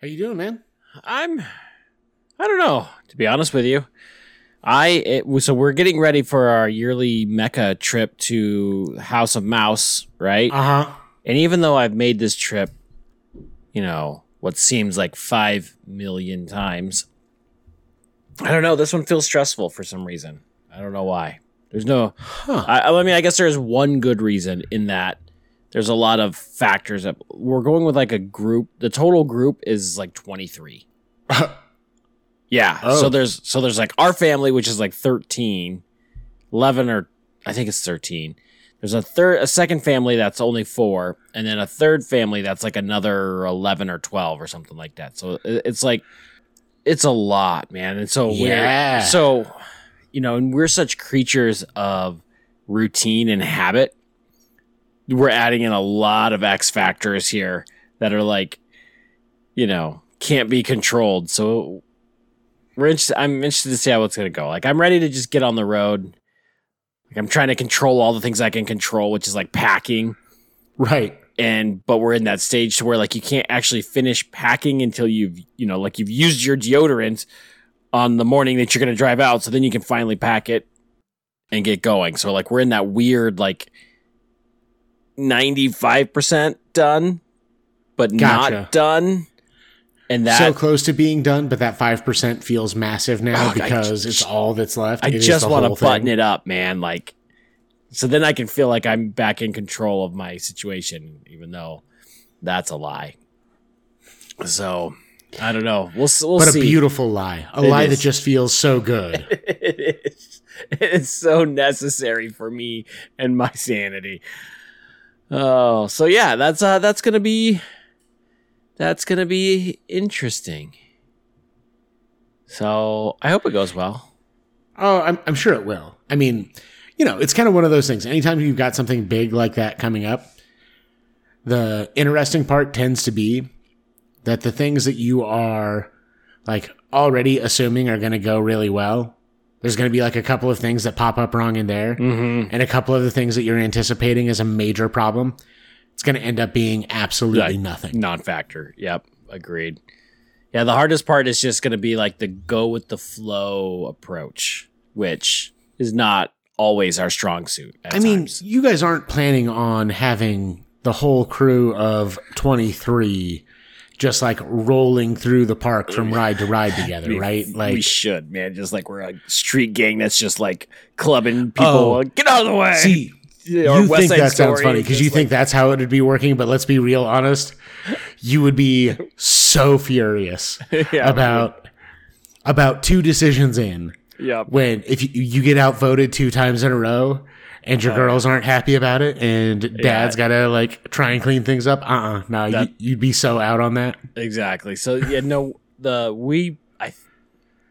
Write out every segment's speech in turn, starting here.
How you doing, man? I'm I don't know, to be honest with you. I it, was- so we're getting ready for our yearly Mecca trip to House of Mouse, right? Uh huh. and even though I've made this trip, you know, what seems like 5 million times, I don't know, this one feels stressful for some reason. I don't know why. There's no Huh. I, I mean, I guess there's one good reason in that there's a lot of factors that we're going with like a group. The total group is like 23. Yeah. Oh. So there's so there's like our family, which is like 13, 11 or I think it's 13. There's a third, a second family that's only four, and then a third family that's like another 11 or 12 or something like that. So it's like, it's a lot, man. And so Yeah. we're, so, you know, and we're such creatures of routine and habit. We're adding in a lot of X factors here that are like, you know, can't be controlled. So we're interested, I'm interested to see how it's going to go. Like, I'm ready to just get on the road. Like, I'm trying to control all the things I can control, which is like packing. Right. And, but we're in that stage to where like you can't actually finish packing until you've, you know, like you've used your deodorant on the morning that you're going to drive out. So then you can finally pack it and get going. So, like, we're in that weird, like, 95% done, but Gotcha. not done. And that so close to being done, but that five percent feels massive now Oh, because just- it's all that's left. I It just want to button thing. it up, man. Like, so then I can feel like I'm back in control of my situation, even though that's a lie. So I don't know. We'll we'll But see. a beautiful lie, a It lie is. that just feels so good. it is. It is so necessary for me and my sanity. Oh, so yeah, that's uh that's gonna be that's gonna be interesting. So I hope it goes well. Oh, I'm, I'm sure it will. I mean, you know, it's kind of one of those things. Anytime you've got something big like that coming up, the interesting part tends to be that the things that you are like already assuming are going to go really well, there's going to be like a couple of things that pop up wrong in there, Mm-hmm. and a couple of the things that you're anticipating as a major problem. It's going to end up being absolutely Yeah. nothing. Non-factor. Yep, agreed. Yeah, the hardest part is just going to be like the go with the flow approach, which is not always our strong suit. at I mean, you guys aren't planning on having the whole crew of 23 just like rolling through the park from ride to ride together, right? Like we should, man. Just like we're a street gang that's just like clubbing people. Oh. Get out of the way. see, Or you West think Side that sounds funny because you think that's how it would be working, but let's be real honest. You would be so furious Yeah, about about two decisions in yeah, when if you, you get outvoted two times in a row and your Oh, girls aren't happy about it and dad's got to like try and clean things up. Uh-uh. No, you, you'd be so out on that. exactly. So yeah, no, the we I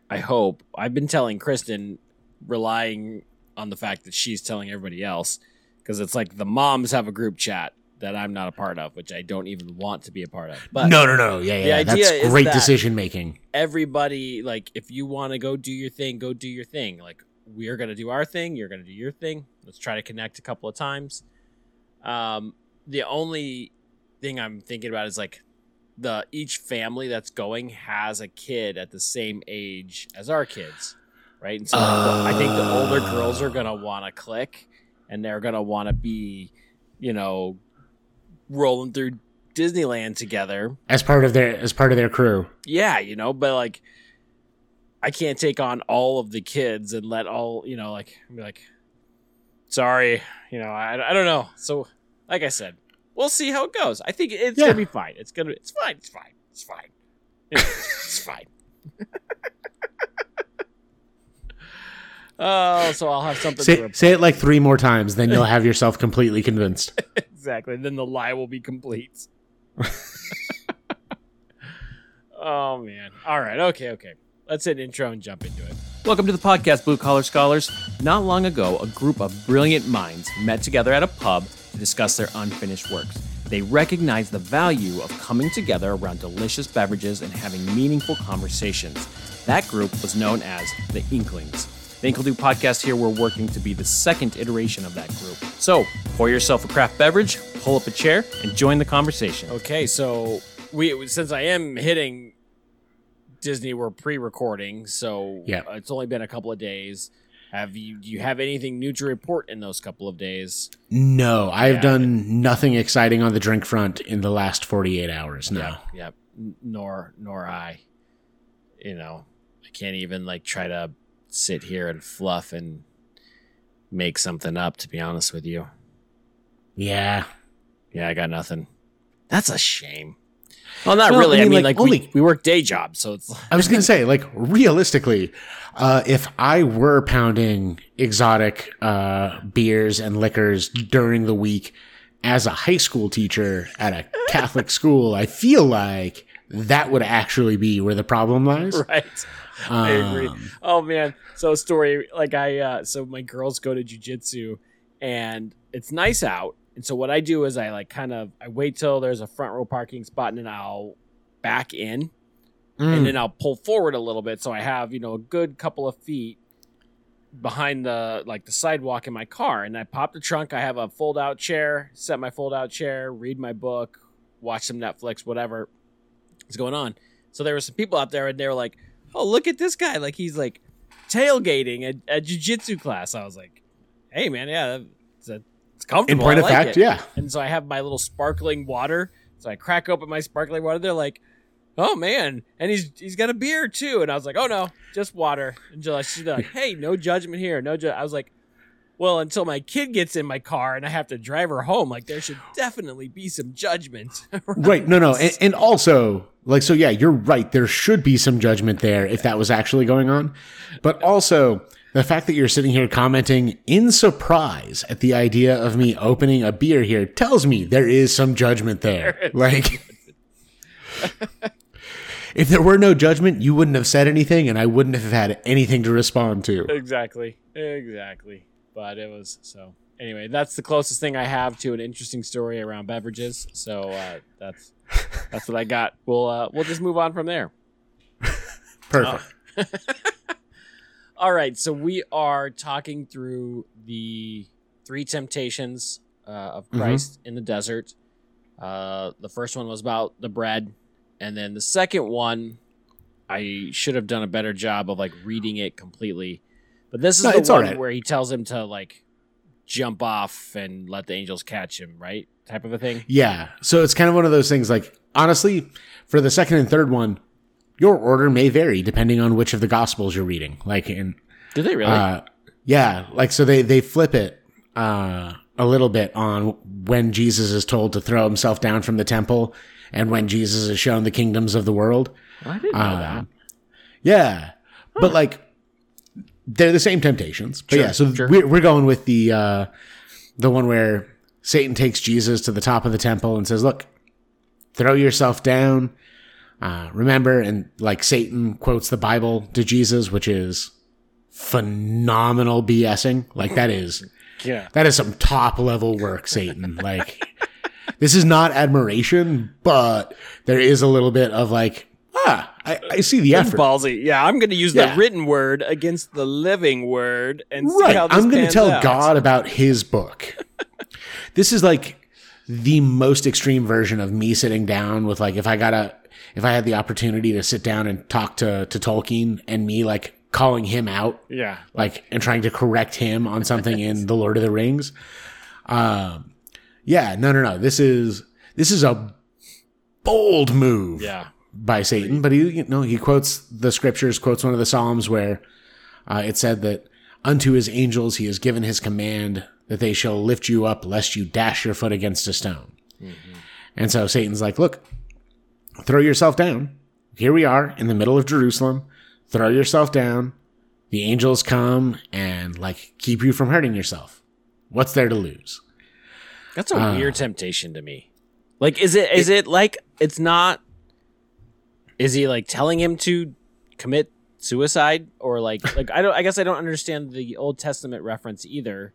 I hope I've been telling Kristen, relying on the fact that she's telling everybody else because it's like the moms have a group chat that I'm not a part of, which I don't even want to be a part of. But no, no, no. Yeah, yeah. That's great that- decision making. everybody like if you want to go do your thing go do your thing like we're gonna do our thing you're gonna do your thing. Let's try to connect a couple of times. Um the only thing i'm thinking about is like the each family that's going has a kid at the same age as our kids right? And so i think the older girls are gonna want to click and they're gonna want to be you know rolling through disneyland together. As part of their as part of their crew. yeah, you know, but like I can't take on all of the kids and let all, you know, like be like sorry, you know, I, I don't know. So like I said, we'll see how it goes. I think it's Yeah. going to be fine. It's going to it's fine. It's fine. It's fine. It's, fine. Oh, so I'll have something Say, say it like three more times, then you'll have yourself completely convinced. exactly. Then the lie will be complete. oh man. All right. Okay. Okay. Let's hit intro and jump into it. Welcome to the podcast, Blue Collar Scholars. Not long ago, a group of brilliant minds met together at a pub to discuss their unfinished works. They recognized the value of coming together around delicious beverages and having meaningful conversations. That group was known as the Inklings. The Inkle Do podcast here, we're working to be the second iteration of that group. So, pour yourself a craft beverage, pull up a chair, and join the conversation. Okay, so we since I am hitting Disney, we're pre-recording, so Yeah. it's only been a couple of days. Have you do you have anything new to report in those couple of days? No, I've Yeah. done nothing exciting on the drink front in the last 48 hours. No. Yep, yep. Nor nor I. You know, I can't even like try to sit here and fluff and make something up. To be honest with you, Yeah. yeah, I got nothing. That's a shame. Well, not Well, really. I I mean, mean, like, like, only- we, we work day jobs, so it's I was going to say, like, realistically, uh, if I were pounding exotic uh, beers and liquors during the week as a high school teacher at a Catholic school, I feel like that would actually be where the problem lies. right. I agree. Um, Oh man. So a story like I uh so my girls go to jujitsu and it's nice out. And so what I do is I like kind of I wait till there's a front row parking spot and then I'll back in mm, and then I'll pull forward a little bit so I have, you know, a good couple of feet behind the like the sidewalk in my car and I pop the trunk, I have a fold out chair, set my fold out chair, read my book, watch some Netflix, whatever is going on. So there were some people out there and they were like, "Oh, look at this guy. Like he's like tailgating at a jiu-jitsu class." I was like, "Hey man, yeah, it's, a, it's in point I of like fact, it." yeah. And so I have my little sparkling water. So I crack open my sparkling water. They're like, "Oh man!" And he's he's got a beer too. And I was like, "Oh no, just water." And so she's like, "Hey, no judgment here. No ju-. I was like, "Well, until my kid gets in my car and I have to drive her home, like there should definitely be some judgment." Right. No, no. And, and also, like, so yeah, you're right. There should be some judgment there if that was actually going on. But also, the fact that you're sitting here commenting in surprise at the idea of me opening a beer here tells me there is some judgment there. Like, if there were no judgment, you wouldn't have said anything and I wouldn't have had anything to respond to. exactly exactly but it was so anyway that's the closest thing i have to an interesting story around beverages so uh, that's that's what i got we'll uh, we'll just move on from there Perfect. all right so we are talking through the three temptations uh, of Mhm. christ in the desert uh, the first one was about the bread and then the second one i should have done a better job of like reading it completely but this is No, the one alright. where he tells him to like jump off and let the angels catch him right type of a thing Yeah. So it's kind of one of those things like, honestly, for the second and third one, your order may vary depending on which of the gospels you're reading. Like in, do they really uh, yeah, like so they, they flip it, uh, a little bit on when Jesus is told to throw himself down from the temple and when Jesus is shown the kingdoms of the world. i didn't know that Um, yeah. But like, they're the same temptations. But Sure, yeah, so sure. we're, we're going with the, uh, the one where Satan takes Jesus to the top of the temple and says, look, throw yourself down. Uh, remember, and like Satan quotes the Bible to Jesus, which is phenomenal BSing. Like that is, yeah that is some top level work, Satan. like this is not admiration, but there is a little bit of like, ah, I, I see the effort. ballsy. Yeah, I'm going to use Yeah. the written word against the living word and see Right. how this I'm going to tell out. God about his book. this is like the most extreme version of me sitting down with like if I got a if I had the opportunity to sit down and talk to to Tolkien and me like calling him out Yeah, like and trying to correct him on something in the Lord of the Rings. Um yeah, no no no. This is this is a bold move yeah, by Satan, but he you know he quotes the scriptures, quotes one of the psalms where uh, it said that unto his angels he has given his command that they shall lift you up lest you dash your foot against a stone. And so Satan's like, look, throw yourself down. Here we are in the middle of Jerusalem. Throw yourself down. The angels come and like keep you from hurting yourself. What's there to lose? that's a Uh, weird temptation to me. Like, is it is it like it's not? Is he like telling him to commit suicide or like like I don't? I guess I don't understand the Old Testament reference either.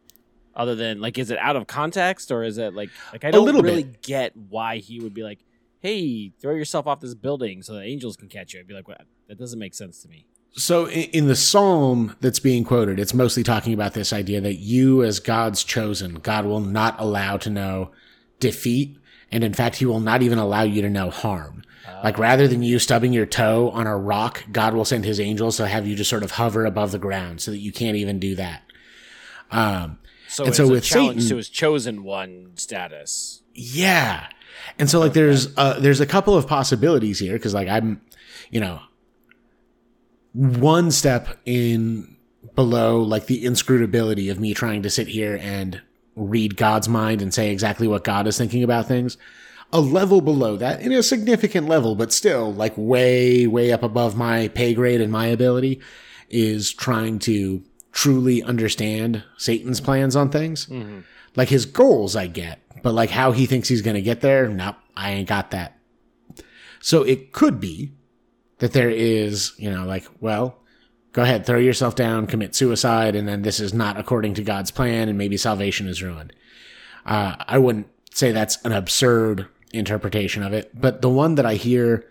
Other than like, is it out of context or is it like like I don't really bit. get why he would be like, "Hey, throw yourself off this building so the angels can catch you." I'd be like, "What? That doesn't make sense to me." So in, the psalm that's being quoted, it's mostly talking about this idea that you, as God's chosen, God will not allow to know defeat, And in fact, he will not even allow you to know harm. Like rather than you stubbing your toe on a rock, God will send his angels to have you just sort of hover above the ground so that you can't even do that. Um, So And it's so a with challenge Satan- to his chosen one status. Yeah. And so like there's uh there's a couple of possibilities here cuz like I'm you know one step in below like the inscrutability of me trying to sit here and read God's mind and say exactly what God is thinking about things. A level below that, in a significant level, but still like way, way up above my pay grade and my ability, is trying to truly understand Satan's plans on things. Like his goals, I get, but like how he thinks he's going to get there, nope, I ain't got that. So it could be that there is, you know, like, well, go ahead, throw yourself down, commit suicide, and then this is not according to God's plan, and maybe salvation is ruined. Uh, I wouldn't say that's an absurd interpretation of it, but the one that I hear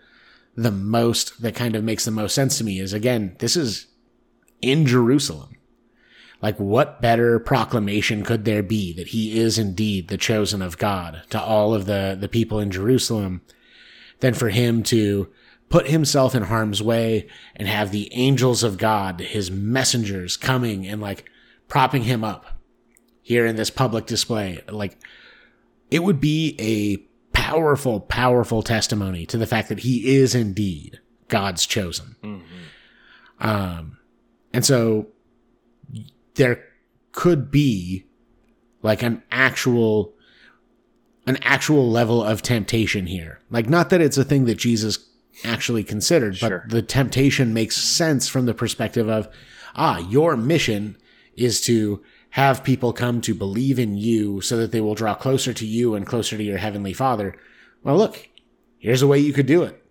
the most that kind of makes the most sense to me is again, this is in Jerusalem. Like, what better proclamation could there be that he is indeed the chosen of God to all of the, the people in Jerusalem than for him to put himself in harm's way and have the angels of God, his messengers, coming and like propping him up here in this public display? Like, it would be a powerful, powerful testimony to the fact that he is indeed God's chosen. Um, and so there could be like an actual an actual level of temptation here. Like not that it's a thing that Jesus actually considered, Sure. but the temptation makes sense from the perspective of ah, your mission is to have people come to believe in you so that they will draw closer to you and closer to your heavenly Father. Well, look, here's a way you could do it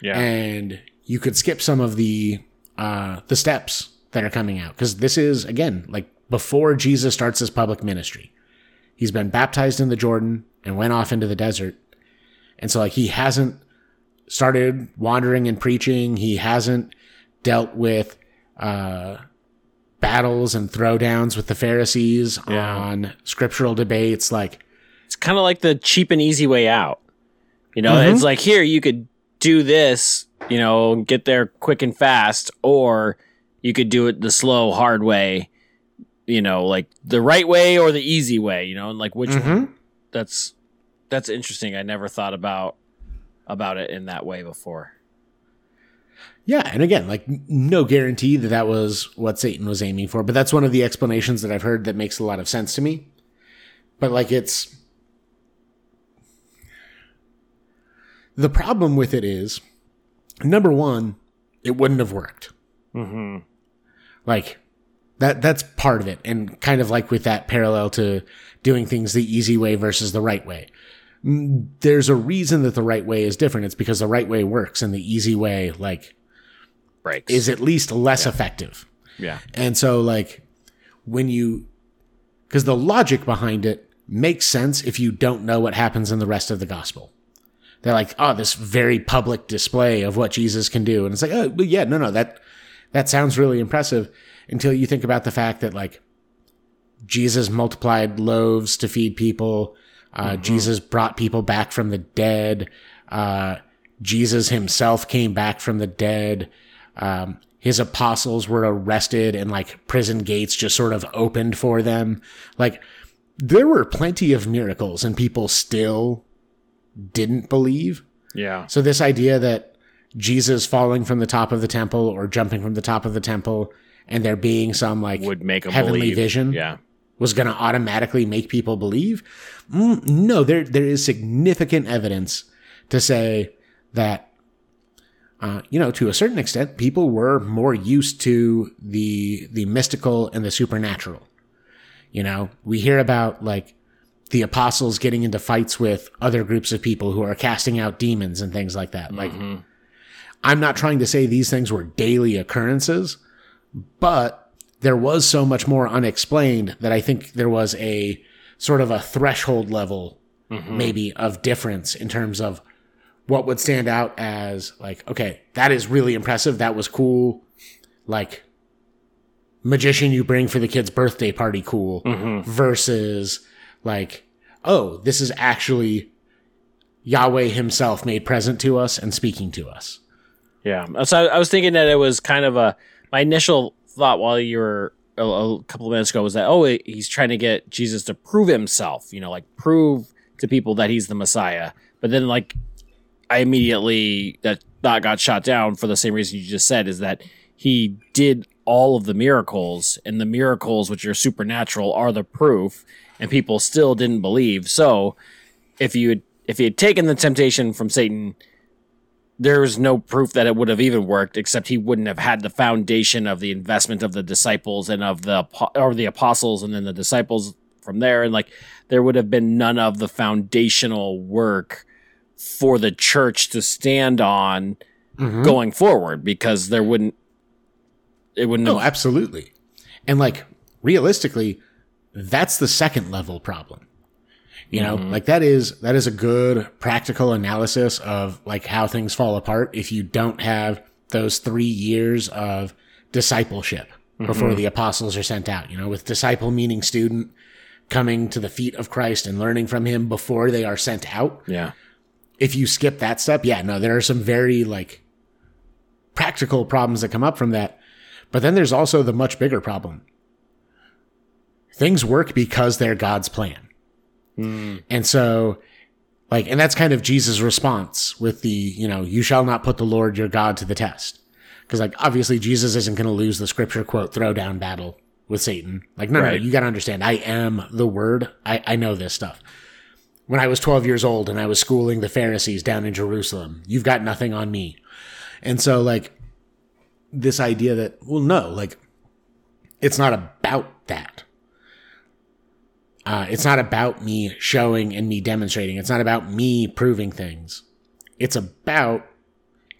Yeah. and you could skip some of the uh the steps that are coming out because this is again like before Jesus starts his public ministry. He's been baptized in the Jordan and went off into the desert. And so like he hasn't started wandering and preaching. He hasn't dealt with uh battles and throwdowns with the Pharisees Yeah. on scriptural debates like it's kind of like the cheap and easy way out. You know, Mhm. it's like here you could do this, you know, get there quick and fast, or you could do it the slow, hard way. You know, like the right way or the easy way. You know, and like which one? That's that's interesting. I never thought about about it in that way before. Yeah, and again, like no guarantee that that was what Satan was aiming for, but that's one of the explanations that I've heard that makes a lot of sense to me. But like it's the problem with it is number one, it wouldn't have worked. Mm-hmm. Like that that's part of it and kind of like with that parallel to doing things the easy way versus the right way. Mm, There's a reason that the right way is different. It's because the right way works and the easy way like Breaks. is at least less effective. yeah. And so, like, when you, because the logic behind it makes sense if you don't know what happens in the rest of the gospel. They're like, oh, this very public display of what Jesus can do. And it's like, oh, yeah, no, no, that, that sounds really impressive until you think about the fact that, like, Jesus multiplied loaves to feed people. Uh, Jesus brought people back from the dead. Uh, Jesus himself came back from the dead. Um, his apostles were arrested and like prison gates just sort of opened for them. Like there were plenty of miracles and people still didn't believe. Yeah. So this idea that Jesus falling from the top of the temple or jumping from the top of the temple and there being some like Would make heavenly believe. vision Yeah. was going to automatically make people believe. Mm, no, there there is significant evidence to say that uh, you know to a certain extent people were more used to the the mystical and the supernatural. You know, we hear about like the apostles getting into fights with other groups of people who are casting out demons and things like that. Like I'm not trying to say these things were daily occurrences, but there was so much more unexplained that I think there was a sort of a threshold level, mm-hmm. maybe, of difference in terms of what would stand out as like, okay, that is really impressive. That was cool. Like, magician you bring for the kid's birthday party cool mm-hmm. versus like, oh, this is actually Yahweh himself made present to us and speaking to us. Yeah. So I, was thinking that it was kind of a my initial thought while you were a, a couple of minutes ago was that oh he's trying to get Jesus to prove himself, you know, like prove to people that he's the Messiah. But then like I immediately that thought got shot down for the same reason you just said is that he did all of the miracles and the miracles which are supernatural are the proof and people still didn't believe. So if you had if he had taken the temptation from Satan there's no proof that it would have even worked except he wouldn't have had the foundation of the investment of the disciples and of the or the apostles and then the disciples from there. And like there would have been none of the foundational work for the church to stand on mm-hmm. going forward because there wouldn't it wouldn't no have, absolutely. And like realistically that's the second level problem you know, mm-hmm. like that is that is a good practical analysis of like how things fall apart if you don't have those 3 years of discipleship mm-hmm. before the apostles are sent out, you know, with disciple meaning student coming to the feet of Christ and learning from him before they are sent out. Yeah. If you skip that step, yeah, no, there are some very like practical problems that come up from that. But then there's also the much bigger problem. Things work because they're God's plan. Mm. And so, like, and that's kind of Jesus' response with the, you know, you shall not put the Lord your God to the test. Because, like, obviously, Jesus isn't going to lose the scripture quote throwdown battle with Satan. Like, no, right. no, you got to understand, I am the word. I, I know this stuff. When I was 12 years old and I was schooling the Pharisees down in Jerusalem, you've got nothing on me. And so, like, this idea that, well, no, like, it's not about that. Uh, it's not about me showing and me demonstrating. It's not about me proving things. It's about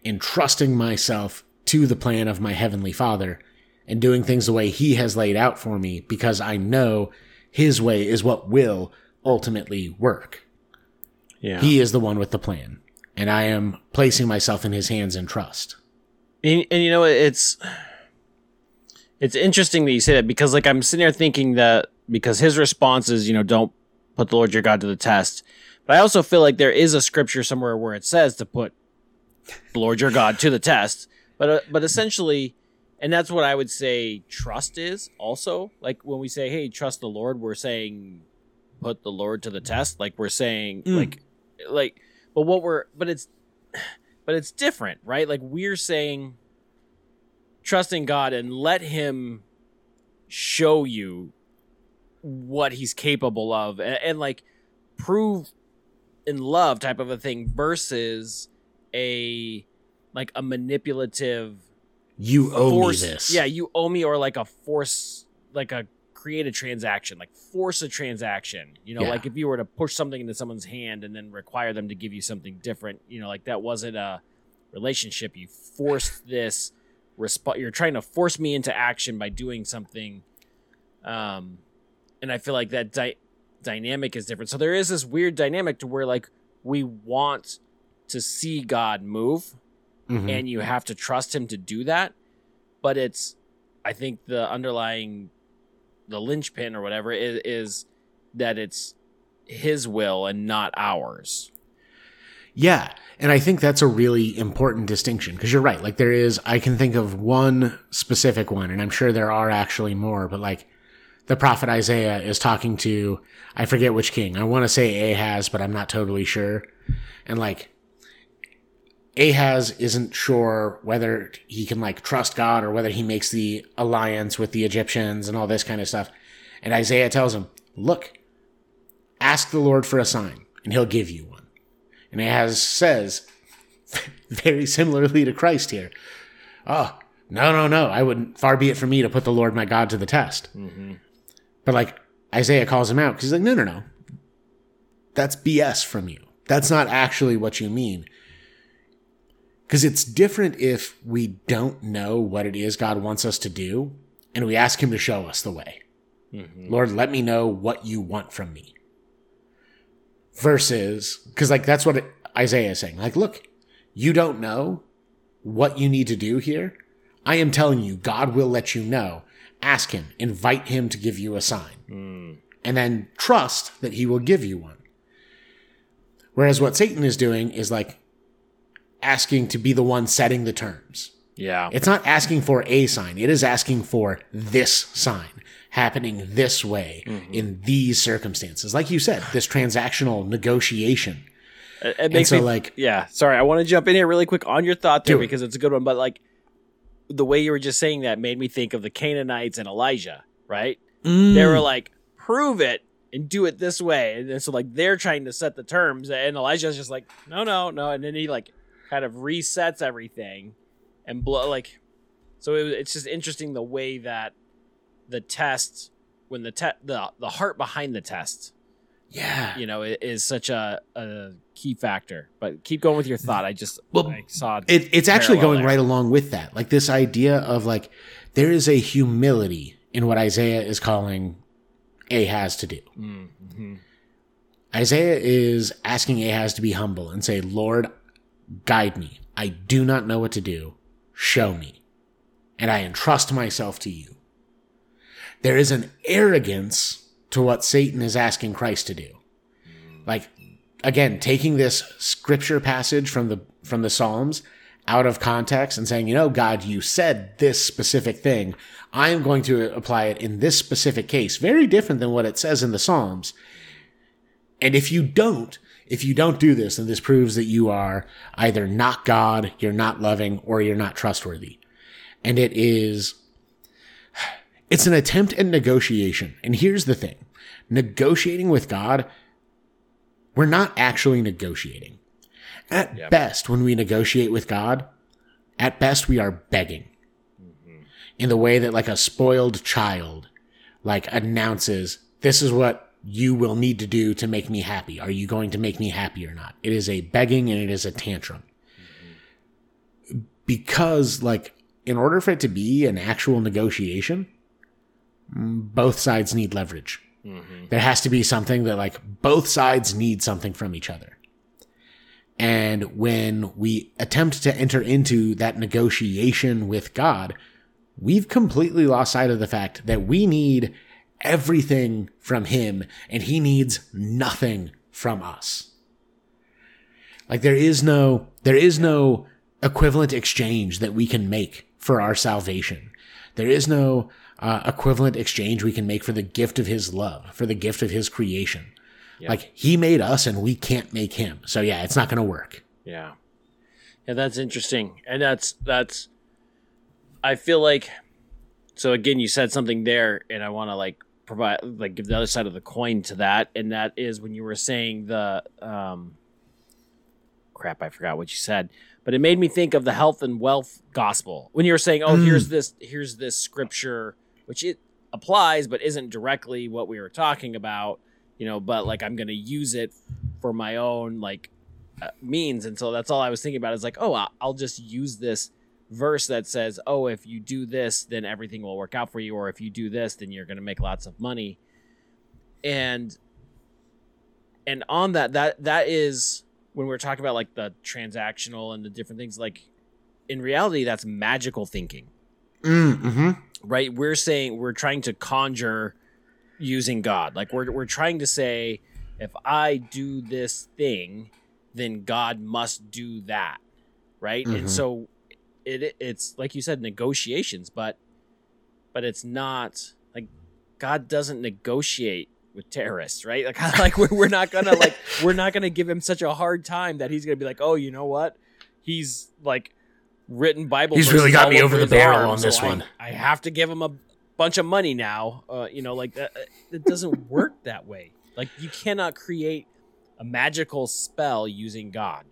entrusting myself to the plan of my Heavenly Father and doing things the way He has laid out for me because I know His way is what will ultimately work. Yeah. He is the one with the plan. And I am placing myself in His hands in trust. And, and you know, it's. It's interesting that you say that because, like, I'm sitting there thinking that because his response is, you know, don't put the Lord your God to the test. But I also feel like there is a scripture somewhere where it says to put the Lord your God to the test. But uh, but essentially, and that's what I would say trust is also. Like when we say, "Hey, trust the Lord," we're saying put the Lord to the test. Like we're saying mm. like like but what we're but it's but it's different, right? Like we're saying trusting God and let him show you what he's capable of and, and like prove in love type of a thing versus a like a manipulative you owe force, me this. Yeah you owe me or like a force like a create a transaction like force a transaction you know yeah. like if you were to push something into someone's hand and then require them to give you something different you know like that wasn't a relationship. You forced this resp- you're trying to force me into action by doing something um and I feel like that di- dynamic is different. So there is this weird dynamic to where like we want to see God move, mm-hmm. and you have to trust Him to do that. But it's, I think the underlying, the linchpin or whatever is, is that it's His will and not ours. Yeah. And I think that's a really important distinction because you're right. Like, there is, I can think of one specific one, and I'm sure there are actually more, but like, the prophet Isaiah is talking to, I forget which king. I want to say Ahaz, but I'm not totally sure. And like, Ahaz isn't sure whether he can like trust God or whether he makes the alliance with the Egyptians and all this kind of stuff. And Isaiah tells him, look, ask the Lord for a sign and he'll give you one. And Ahaz says, very similarly to Christ here, oh, no, no, no. I wouldn't, far be it from me to put the Lord my God to the test. Mm-hmm. But like Isaiah calls him out because he's like, no, no, no. That's BS from you. That's not actually what you mean. Because it's different if we don't know what it is God wants us to do and we ask Him to show us the way. Mm-hmm. Lord, let me know what you want from me. Versus, because like that's what Isaiah is saying. Like, look, you don't know what you need to do here. I am telling you, God will let you know ask him, invite him to give you a sign, mm. and then trust that he will give you one. Whereas what Satan is doing is like asking to be the one setting the terms. Yeah. It's not asking for a sign, it is asking for this sign happening this way in these circumstances. Like you said, this transactional negotiation. It, it makes so, me like- yeah. Sorry, I want to jump in here really quick on your thought there Do it. because it's a good one. But like the way you were just saying that made me think of the Canaanites and Elijah. Right? They Mm. were like, prove it and do it this way, and so like they're trying to set the terms, and Elijah's just like, no, no, no, and then he like kind of resets everything and blow like. So it, it's just interesting the way that the test when the te- the the heart behind the test yeah. you know, is such a, a key factor. But keep going with your thought. I just Well, I saw It, it's actually going there. right along with that. Like this idea of like, there is a humility in what Isaiah is calling Ahaz to do. Mm-hmm. Isaiah is asking Ahaz to be humble and say, Lord, guide me. I do not know what to do. Show me. And I entrust myself to you. There is an arrogance to what Satan is asking Christ to do. Like, again, taking this scripture passage from the, from the Psalms out of context and saying, you know, God, you said this specific thing. I am going to apply it in this specific case. Very different than what it says in the Psalms. And if you don't, if you don't do this, then this proves that you are either not God, you're not loving, or you're not trustworthy. And it is, it's an attempt at negotiation. And here's the thing negotiating with God, we're not actually negotiating. At Yep. best, when we negotiate with God, at best, we are begging. In the way that like a spoiled child like announces this is what you will need to do to make me happy. Are you going to make me happy or not? It is a begging and it is a tantrum. Because like in order for it to be an actual negotiation mm, both sides need leverage Mm-hmm. there has to be something that like both sides need something from each other and when we attempt to enter into that negotiation with God, we've completely lost sight of the fact that we need everything from Him and He needs nothing from us. Like there is no, there is no equivalent exchange that we can make for our salvation. There is no uh, equivalent exchange we can make for the gift of His love, for the gift of His creation. Like He made us and we can't make Him. So yeah, it's not going to work. Yeah. Yeah, that's interesting. And that's that's I feel like so again you said something there and I want to like provide like give the other side of the coin to that and that is when you were saying the um crap I forgot what you said but it made me think of the health and wealth gospel when you were saying oh here's this here's this scripture which it applies but isn't directly what we were talking about you know but like I'm going to use it for my own like uh, means. And so that's all i was thinking about is like oh i'll just use this verse that says oh if you do this then everything will work out for you or if you do this then you're going to make lots of money. And and on that that that is when we're talking about like the transactional and the different things like in reality that's magical thinking. Mm-hmm. Right? We're saying we're trying to conjure using god. Like we're, we're trying to say if i do this thing then god must do that right? Mhm. and so it it's like you said negotiations but but it's not like god doesn't negotiate with terrorists right? Like like we're, we're not gonna like we're not gonna give him such a hard time that he's gonna be like oh you know what? He's like written bible He's really got me over the barrel arm, on so this I- one. I have to give him a bunch of money now. Uh, you know, like that. It doesn't work that way. Like you cannot create a magical spell using God.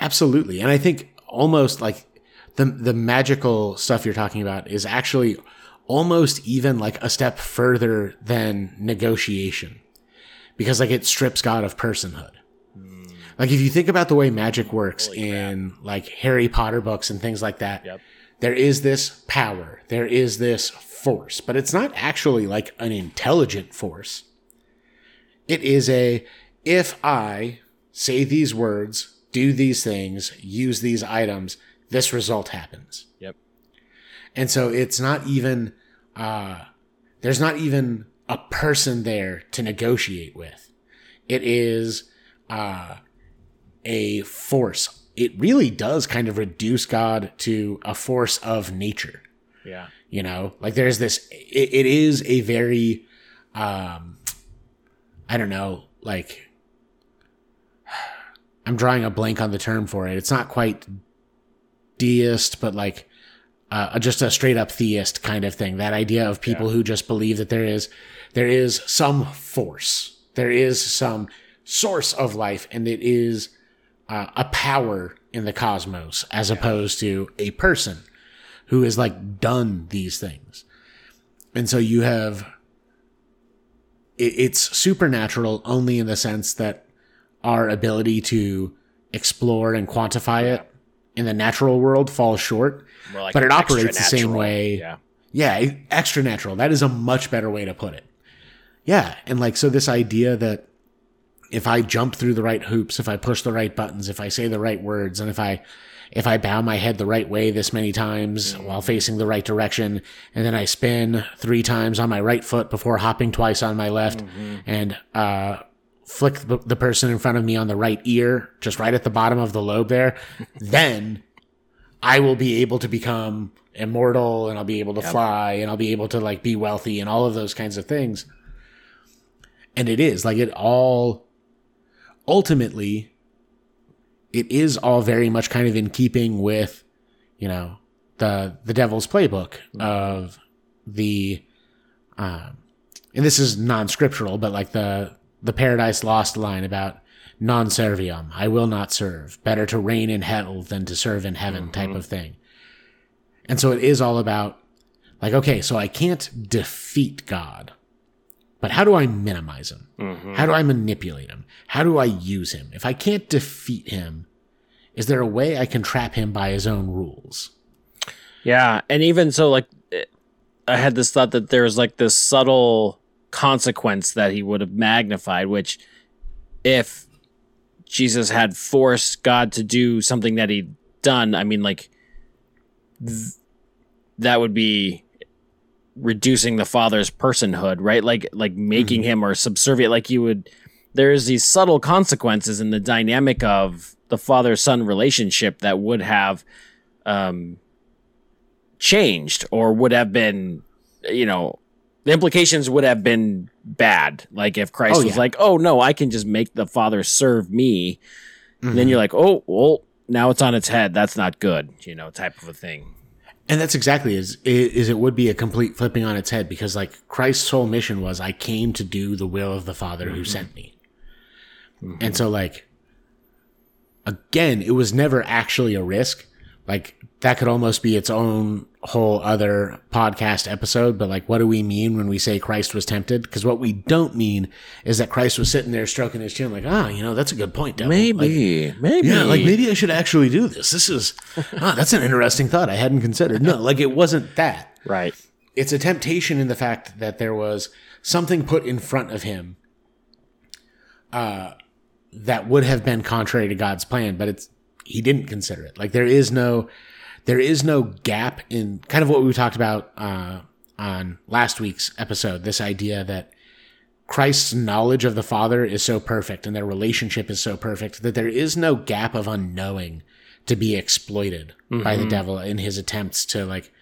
Absolutely. And I think almost like the the magical stuff you're talking about is actually almost even like a step further than negotiation. Because like it strips God of personhood. Like if you think about the way magic works Holy crap. in like Harry Potter books and things like that, Yep. there is this power, there is this force, but it's not actually like an intelligent force. It is a if I say these words, do these things, use these items, this result happens. Yep. And so it's not even uh there's not even a person there to negotiate with. It is uh, a force. It really does kind of reduce God to a force of nature. Yeah. You know, like there's this, it, it is a very, um, I don't know, like, I'm drawing a blank on the term for it. It's not quite deist, but like, uh, just a straight up theist kind of thing. That idea of people Yeah. who just believe that there is, there is some force, there is some source of life, and it is uh, a power in the cosmos as opposed to a person who has like done these things. And so you have it, it's supernatural only in the sense that our ability to explore and quantify it in the natural world falls short. Like But it operates the same way. Yeah. Yeah, extra natural. That is a much better way to put it. Yeah, and like so this idea that if I jump through the right hoops, if I push the right buttons, if I say the right words, and if I if I bow my head the right way this many times while facing the right direction, and then I spin three times on my right foot before hopping twice on my left, and uh, flick the, the person in front of me on the right ear, just right at the bottom of the lobe there, then I will be able to become immortal and I'll be able to fly and I'll be able to like be wealthy and all of those kinds of things. And it is like it all ultimately it is all very much kind of in keeping with, you know, the the devil's playbook of the um and this is non-scriptural, but like the the Paradise Lost line about non serviam, I will not serve. Better to reign in hell than to serve in heaven type of thing. And so it is all about like, okay, so I can't defeat God, but how do I minimize him? Mm-hmm. How do I manipulate him? How do I use him? If I can't defeat him, is there a way I can trap him by his own rules? Yeah, and even so, like I had this thought that there's like this subtle consequence that he would have magnified, which if Jesus had forced God to do something that he'd done, I mean, like th- that would be reducing the father's personhood, right? Like like making him or subservient. Like you would. There's these subtle consequences in the dynamic of the father son relationship that would have um, changed or would have been, you know, the implications would have been bad. Like if Christ Oh, was yeah. like, "Oh no, I can just make the Father serve me," and then you're like, "Oh, well, now it's on its head. That's not good," you know, type of a thing. And that's exactly is is it would be a complete flipping on its head because like Christ's whole mission was I came to do the will of the Father who mm-hmm. sent me. Mm-hmm. And so like again, it was never actually a risk. Like that could almost be its own whole other podcast episode, but like what do we mean when we say Christ was tempted? Because what we don't mean is that Christ was sitting there stroking his chin like, "Ah, you know, that's a good point, devil." Like, maybe. yeah, like maybe I should actually do this. This is ah, that's an interesting thought I hadn't considered. No, like it wasn't that. right. It's a temptation in the fact that there was something put in front of him uh that would have been contrary to God's plan, but it's he didn't consider it. Like there is no there is no gap in kind of what we talked about uh on last week's episode, this idea that Christ's knowledge of the Father is so perfect and their relationship is so perfect that there is no gap of unknowing to be exploited by the devil in his attempts to like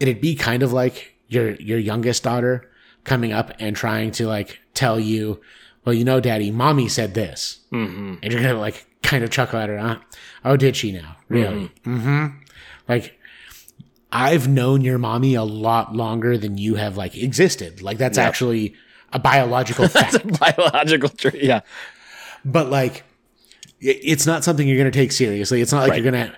it'd be kind of like your your youngest daughter coming up and trying to like tell you, well, you know, daddy, mommy said this. Mm-hmm. And you're gonna like kind of chuckle at her, huh? Oh, did she now? Really? Mm-hmm. Like I've known your mommy a lot longer than you have like existed. Like that's actually a biological fact. Biological tree. Yeah. but like it's not something you're going to take seriously. It's not like Right. you're going to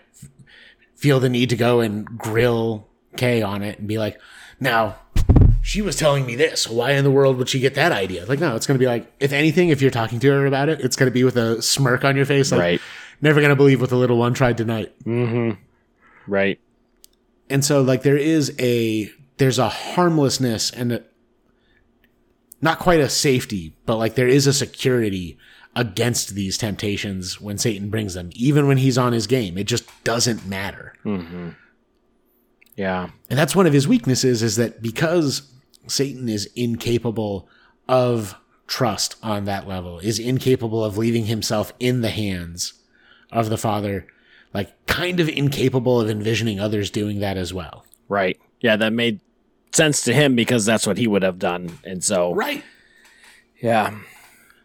feel the need to go and grill Kay on it and be like, now she was telling me this. Why in the world would she get that idea? Like, no, it's going to be like, if anything, if you're talking to her about it, it's going to be with a smirk on your face. Like, Right. never going to believe what the little one tried tonight. Mm-hmm. Right. And so like there is a there's a harmlessness and a, not quite a safety, but like there is a security against these temptations when Satan brings them, even when he's on his game. It just doesn't matter. Yeah. And that's one of his weaknesses is that because Satan is incapable of trust on that level, is incapable of leaving himself in the hands of the Father, like kind of incapable of envisioning others doing that as well. Right. Yeah, that made sense to him because that's what he would have done. And so Right. Yeah.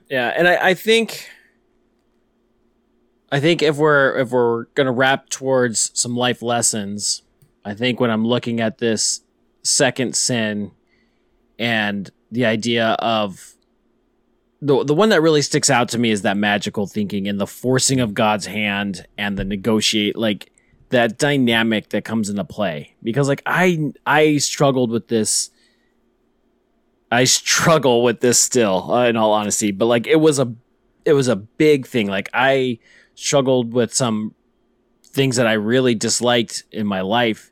Yeah, and I, I think I think if we're if we're gonna wrap towards some life lessons, I think when I'm looking at this second sin and the idea of the the one that really sticks out to me is that magical thinking and the forcing of God's hand and the negotiate like that dynamic that comes into play. Because like I I struggled with this I struggle with this still uh, in all honesty. But like it was a it was a big thing. Like I struggled with some things that I really disliked in my life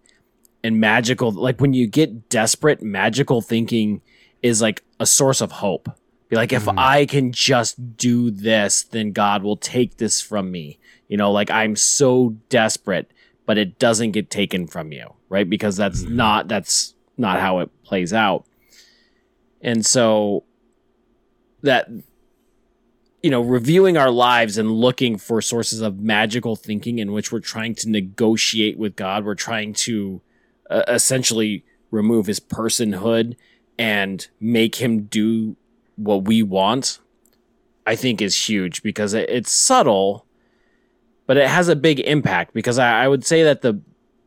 and magical like when you get desperate magical thinking is like a source of hope be like if Mhm. I can just do this then God will take this from me you know like I'm so desperate but it doesn't get taken from you right because that's Mhm. not that's not how it plays out and so that you know reviewing our lives and looking for sources of magical thinking in which we're trying to negotiate with god we're trying to uh, essentially remove his personhood and make him do what we want i think is huge because it, it's subtle but it has a big impact because I, I would say that the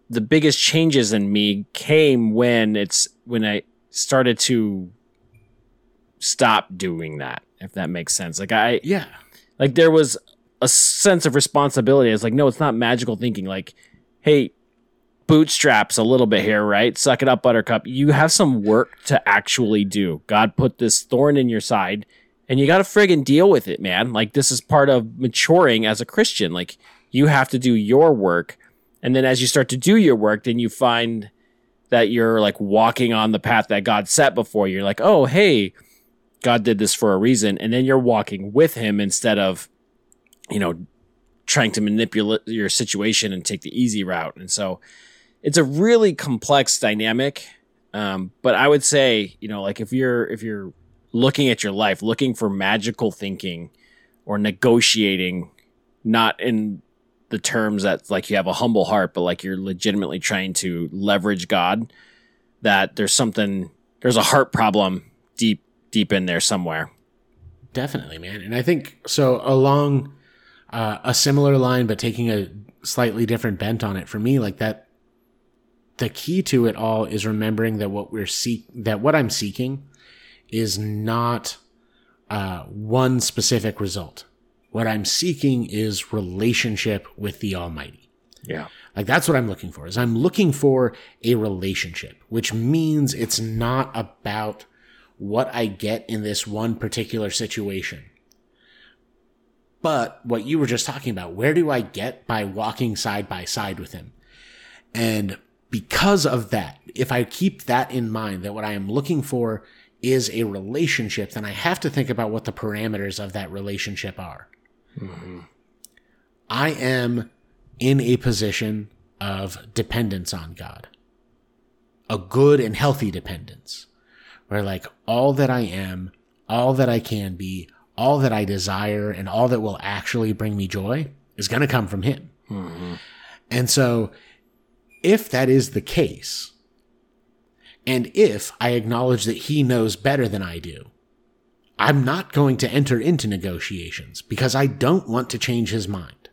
the biggest changes in me came when it's when i started to stop doing that if that makes sense. Like i Yeah. like there was a sense of responsibility. It's like no it's not magical thinking. Like hey bootstraps a little bit here right? Suck it up buttercup. You have some work to actually do. God put this thorn in your side and you got to friggin' deal with it man. Like this is part of maturing as a christian. Like you have to do your work and then as you start to do your work then you find that you're like walking on the path that god set before you. You're like oh hey God did this for a reason, and then you're walking with Him instead of, you know, trying to manipulate your situation and take the easy route. And so, it's a really complex dynamic. Um, but I would say, you know, like if you're if you're looking at your life, looking for magical thinking or negotiating, not in the terms that like you have a humble heart, but like you're legitimately trying to leverage God, that there's something, there's a heart problem deep deep in there somewhere. Definitely, man. And I think so along uh, a similar line, but taking a slightly different bent on it for me, like that, the key to it all is remembering that what we're seek that what I'm seeking is not uh, one specific result. What I'm seeking is relationship with the Almighty. Yeah. Like that's what I'm looking for. Is I'm looking for a relationship, which means it's not about what I get in this one particular situation. But what you were just talking about, where do I get by walking side by side with him? And because of that, if I keep that in mind, that what I am looking for is a relationship, then I have to think about what the parameters of that relationship are. Mm-hmm. I am in a position of dependence on God, a good and healthy dependence, where like all that I am, all that I can be, all that I desire, and all that will actually bring me joy is going to come from Him. Mm-hmm. And so, if that is the case, and if I acknowledge that He knows better than I do, I'm not going to enter into negotiations because I don't want to change His mind.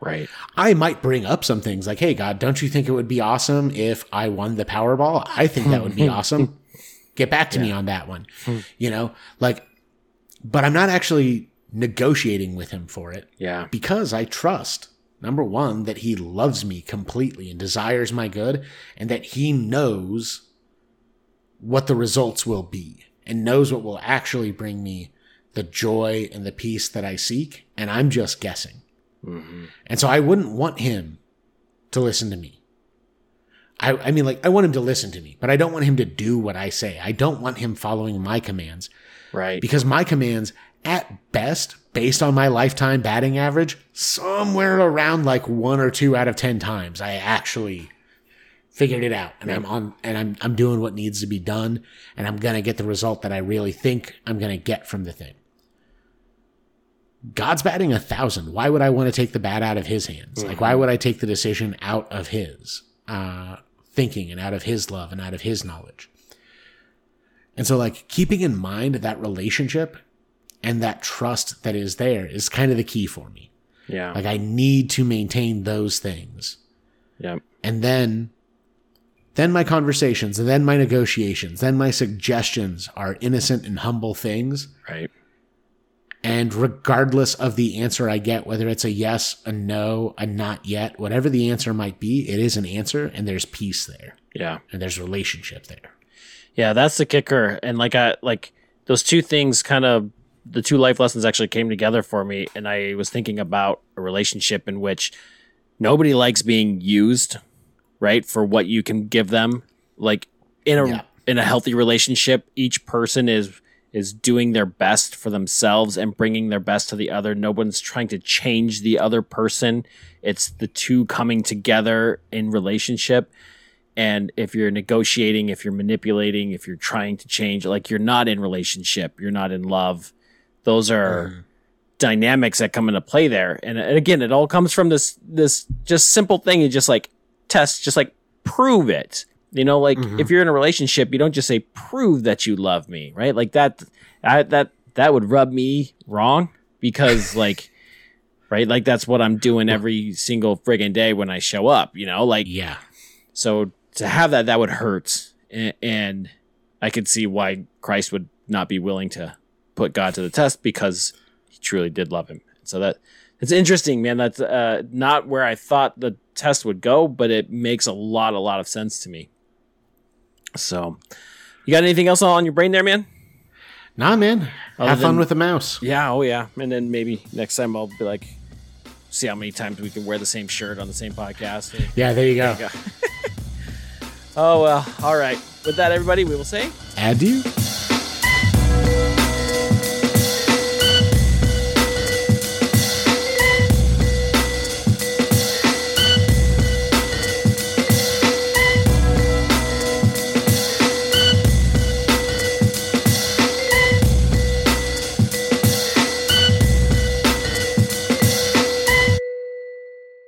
Right. I might bring up some things like, hey, God, don't you think it would be awesome if I won the Powerball? I think that would be hmm. awesome. Get back to me on that one. Hmm. You know, like, but I'm not actually negotiating with him for it Yeah. because I trust, number one, that he loves me completely and desires my good, and that he knows what the results will be and knows what will actually bring me the joy and the peace that I seek. And I'm just guessing. Mm-hmm. And so I wouldn't want him to listen to me. I, I mean, like, I want him to listen to me, but I don't want him to do what I say. I don't want him following my commands Right. because my commands, at best, based on my lifetime batting average, somewhere around like one or two out of 10 times, I actually figured it out and I'm on and I'm I'm doing what needs to be done and I'm going to get the result that I really think I'm going to get from the thing. God's batting a thousand. Why would I want to take the bat out of his hands? Like, why would I take the decision out of his uh, thinking and out of his love and out of his knowledge? And so, like, keeping in mind that relationship and that trust that is there is kind of the key for me. Yeah. Like, I need to maintain those things. yeah. And then, then my conversations and then my negotiations, then my suggestions are innocent and humble things. Right. And regardless of the answer I get, whether it's a yes, a no, a not yet, whatever the answer might be, it is an answer and there's peace there Yeah. and there's relationship there. Yeah, that's the kicker. And like I like those two things kind of the two life lessons actually came together for me and I was thinking about a relationship in which nobody likes being used, right? For what you can give them. Like in a Yeah. in a healthy relationship, each person is is doing their best for themselves and bringing their best to the other. No one's trying to change the other person. It's the two coming together in relationship. And if you're negotiating, if you're manipulating, if you're trying to change, like you're not in relationship, you're not in love. Those are mm. dynamics that come into play there. And, and again, it all comes from this this just simple thing. You just like test, just like prove it. You know, like mm-hmm. if you're in a relationship, you don't just say prove that you love me, right? Like that, I, that that would rub me wrong because like. Right, like that's what I'm doing every single friggin' day when I show up. You know, like Yeah. so to have that, that would hurt, and, and I could see why Christ would not be willing to put God to the test because he truly did love him. So that it's interesting, man. That's uh, not where I thought the test would go, but it makes a lot, a lot of sense to me. So, you got anything else on your brain there, man? Nah, man. Other Have fun with the mouse. Yeah, oh yeah. And then maybe next time I'll be like, see how many times we can wear the same shirt on the same podcast. Yeah, there you go. There you go. oh well, all right. With that, everybody, we will say. Adieu.